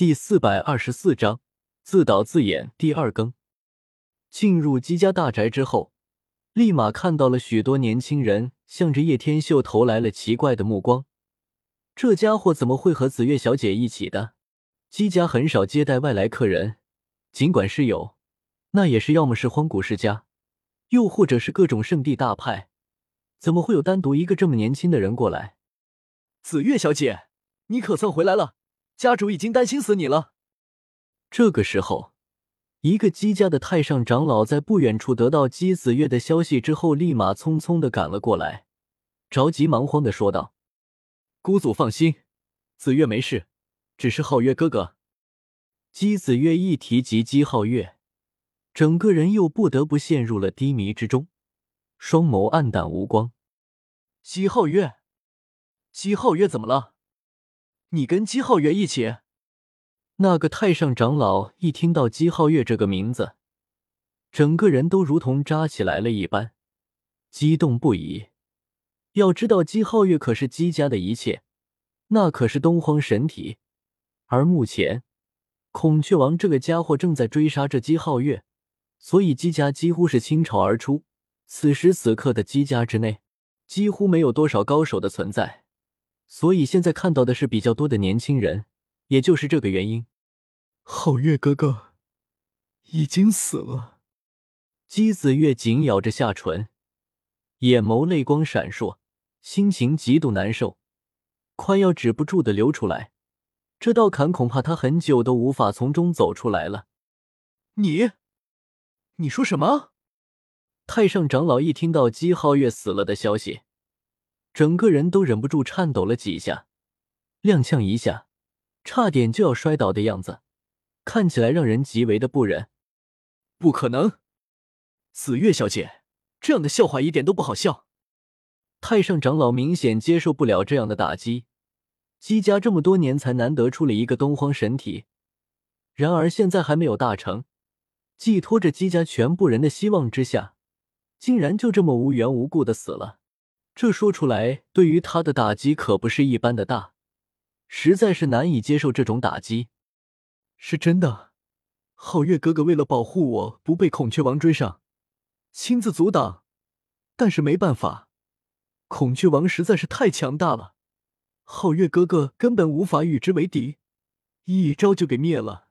第四百二十四章自导自演第二更。进入姬家大宅之后，立马看到了许多年轻人向着叶天秀投来了奇怪的目光。这家伙怎么会和紫月小姐一起的？姬家很少接待外来客人，尽管是有，那也是要么是荒古世家，又或者是各种圣地大派。怎么会有单独一个这么年轻的人过来？紫月小姐，你可算回来了。家主已经担心死你了。这个时候，一个姬家的太上长老在不远处得到姬子月的消息之后，立马匆匆的赶了过来，着急忙慌的说道：“姑祖放心，子月没事，只是皓月哥哥。”姬子月一提及姬皓月，整个人又不得不陷入了低迷之中，双眸暗淡无光。姬皓月，姬皓月怎么了？你跟姬皓月一起？那个太上长老一听到姬皓月这个名字，整个人都如同扎起来了一般，激动不已。要知道，姬皓月可是姬家的一切，那可是东荒神体。而目前，孔雀王这个家伙正在追杀着姬皓月，所以姬家几乎是倾巢而出。此时此刻的姬家之内，几乎没有多少高手的存在。所以现在看到的是比较多的年轻人，也就是这个原因。皓月哥哥已经死了。姬子月紧咬着下唇，眼眸泪光闪烁，心情极度难受，快要止不住的流出来。这道坎恐怕他很久都无法从中走出来了。你，你说什么？太上长老一听到姬皓月死了的消息。整个人都忍不住颤抖了几下，踉跄一下，差点就要摔倒的样子，看起来让人极为的不忍。不可能，紫月小姐，这样的笑话一点都不好笑。太上长老明显接受不了这样的打击。姬家这么多年才难得出了一个东荒神体，然而现在还没有大成，寄托着姬家全部人的希望之下，竟然就这么无缘无故的死了。这说出来，对于他的打击可不是一般的大，实在是难以接受这种打击。是真的，皓月哥哥为了保护我不被孔雀王追上，亲自阻挡，但是没办法，孔雀王实在是太强大了，皓月哥哥根本无法与之为敌，一招就给灭了。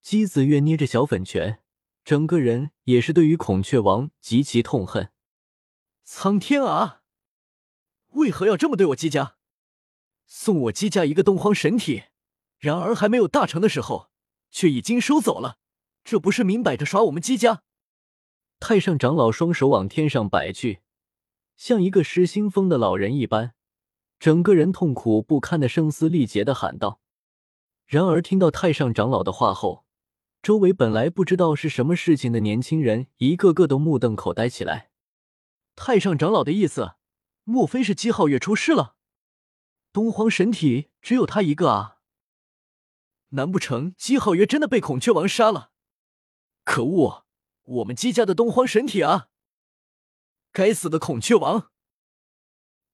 姬子月捏着小粉拳，整个人也是对于孔雀王极其痛恨。苍天啊！为何要这么对我姬家？送我姬家一个东荒神体，然而还没有大成的时候，却已经收走了，这不是明摆着耍我们姬家？太上长老双手往天上摆去，像一个失心疯的老人一般，整个人痛苦不堪的声嘶力竭的喊道。然而听到太上长老的话后，周围本来不知道是什么事情的年轻人，一个个都目瞪口呆起来。太上长老的意思，莫非是姬皓月出事了？东皇神体只有他一个啊？难不成姬皓月真的被孔雀王杀了？可恶，我们姬家的东皇神体啊！该死的孔雀王！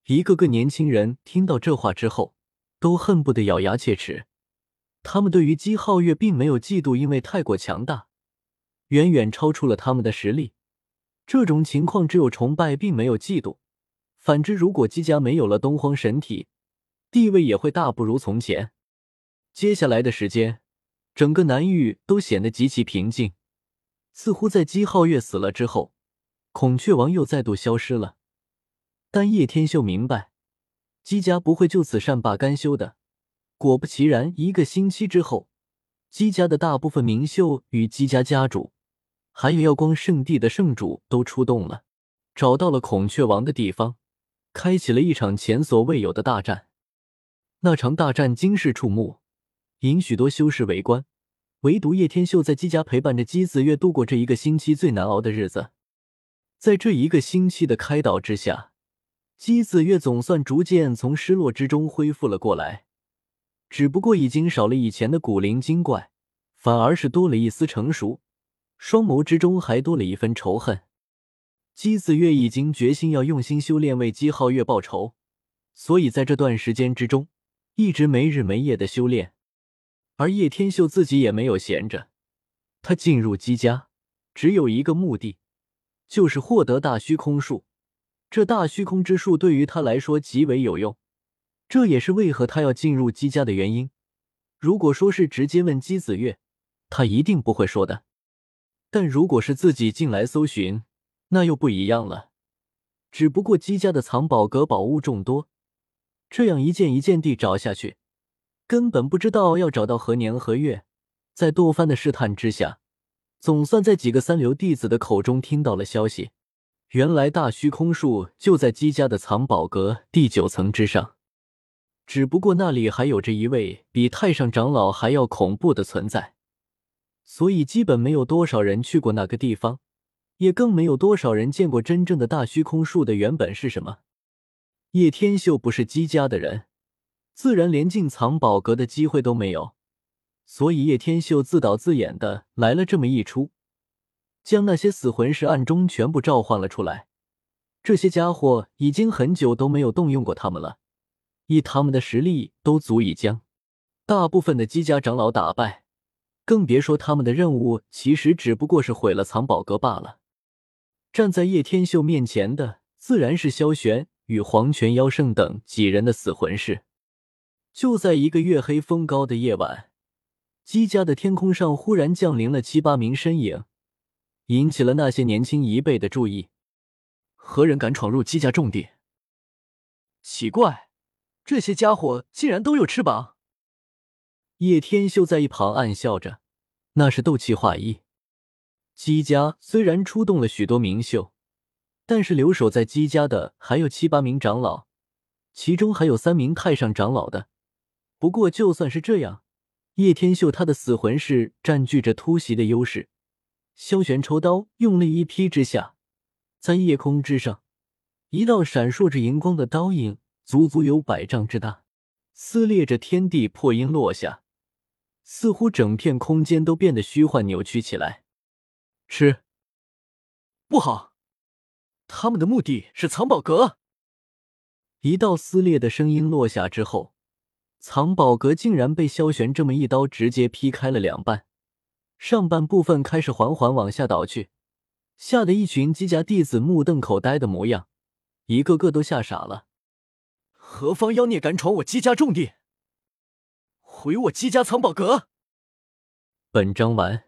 一个个年轻人听到这话之后，都恨不得咬牙切齿。他们对于姬皓月并没有嫉妒，因为太过强大，远远超出了他们的实力。这种情况只有崇拜，并没有嫉妒。反之，如果姬家没有了东荒神体，地位也会大不如从前。接下来的时间，整个南域都显得极其平静，似乎在姬皓月死了之后，孔雀王又再度消失了。但叶天秀明白，姬家不会就此善罢甘休的。果不其然，一个星期之后，姬家的大部分名秀与姬家家主。还有耀光圣地的圣主都出动了，找到了孔雀王的地方，开启了一场前所未有的大战。那场大战惊世触目，引许多修士围观。唯独叶天秀在姬家陪伴着姬子月度过这一个星期最难熬的日子。在这一个星期的开导之下，姬子月总算逐渐从失落之中恢复了过来。只不过已经少了以前的古灵精怪，反而是多了一丝成熟。双眸之中还多了一分仇恨。姬子月已经决心要用心修炼，为姬皓月报仇，所以在这段时间之中，一直没日没夜的修炼。而叶天秀自己也没有闲着，他进入姬家只有一个目的，就是获得大虚空术。这大虚空之术对于他来说极为有用，这也是为何他要进入姬家的原因。如果说是直接问姬子月，他一定不会说的。但如果是自己进来搜寻，那又不一样了。只不过姬家的藏宝阁宝物众多，这样一件一件地找下去。根本不知道要找到何年何月，在多番的试探之下，总算在几个三流弟子的口中听到了消息。原来大虚空术就在姬家的藏宝阁第九层之上，只不过那里还有着一位比太上长老还要恐怖的存在，所以基本没有多少人去过那个地方，也更没有多少人见过真正的大虚空术的原本是什么。叶天秀不是姬家的人。自然连进藏宝阁的机会都没有，所以叶天秀自导自演的来了这么一出，将那些死魂师暗中全部召唤了出来。这些家伙已经很久都没有动用过他们了，以他们的实力都足以将大部分的姬家长老打败，更别说他们的任务其实只不过是毁了藏宝阁罢了。站在叶天秀面前的自然是萧玄与黄泉妖圣等几人的死魂师。就在一个月黑风高的夜晚，姬家的天空上忽然降临了七八名身影，引起了那些年轻一辈的注意。何人敢闯入姬家重地？奇怪，这些家伙竟然都有翅膀！叶天秀在一旁暗笑着，那是斗气化一。姬家虽然出动了许多名秀，但是留守在姬家的还有七八名长老，其中还有三名太上长老的。不过，就算是这样，叶天秀他的死魂是占据着突袭的优势。萧玄抽刀，用力一劈之下，在夜空之上，一道闪烁着荧光的刀影，足足有百丈之大，撕裂着天地，破音落下，似乎整片空间都变得虚幻扭曲起来。吃，不好，他们的目的是藏宝阁。一道撕裂的声音落下之后。藏宝阁竟然被萧玄这么一刀直接劈开了两半，上半部分开始缓缓往下倒去，吓得一群姬家弟子目瞪口呆的模样，一个个都吓傻了。何方妖孽敢闯我姬家重地，毁我姬家藏宝阁？本章完。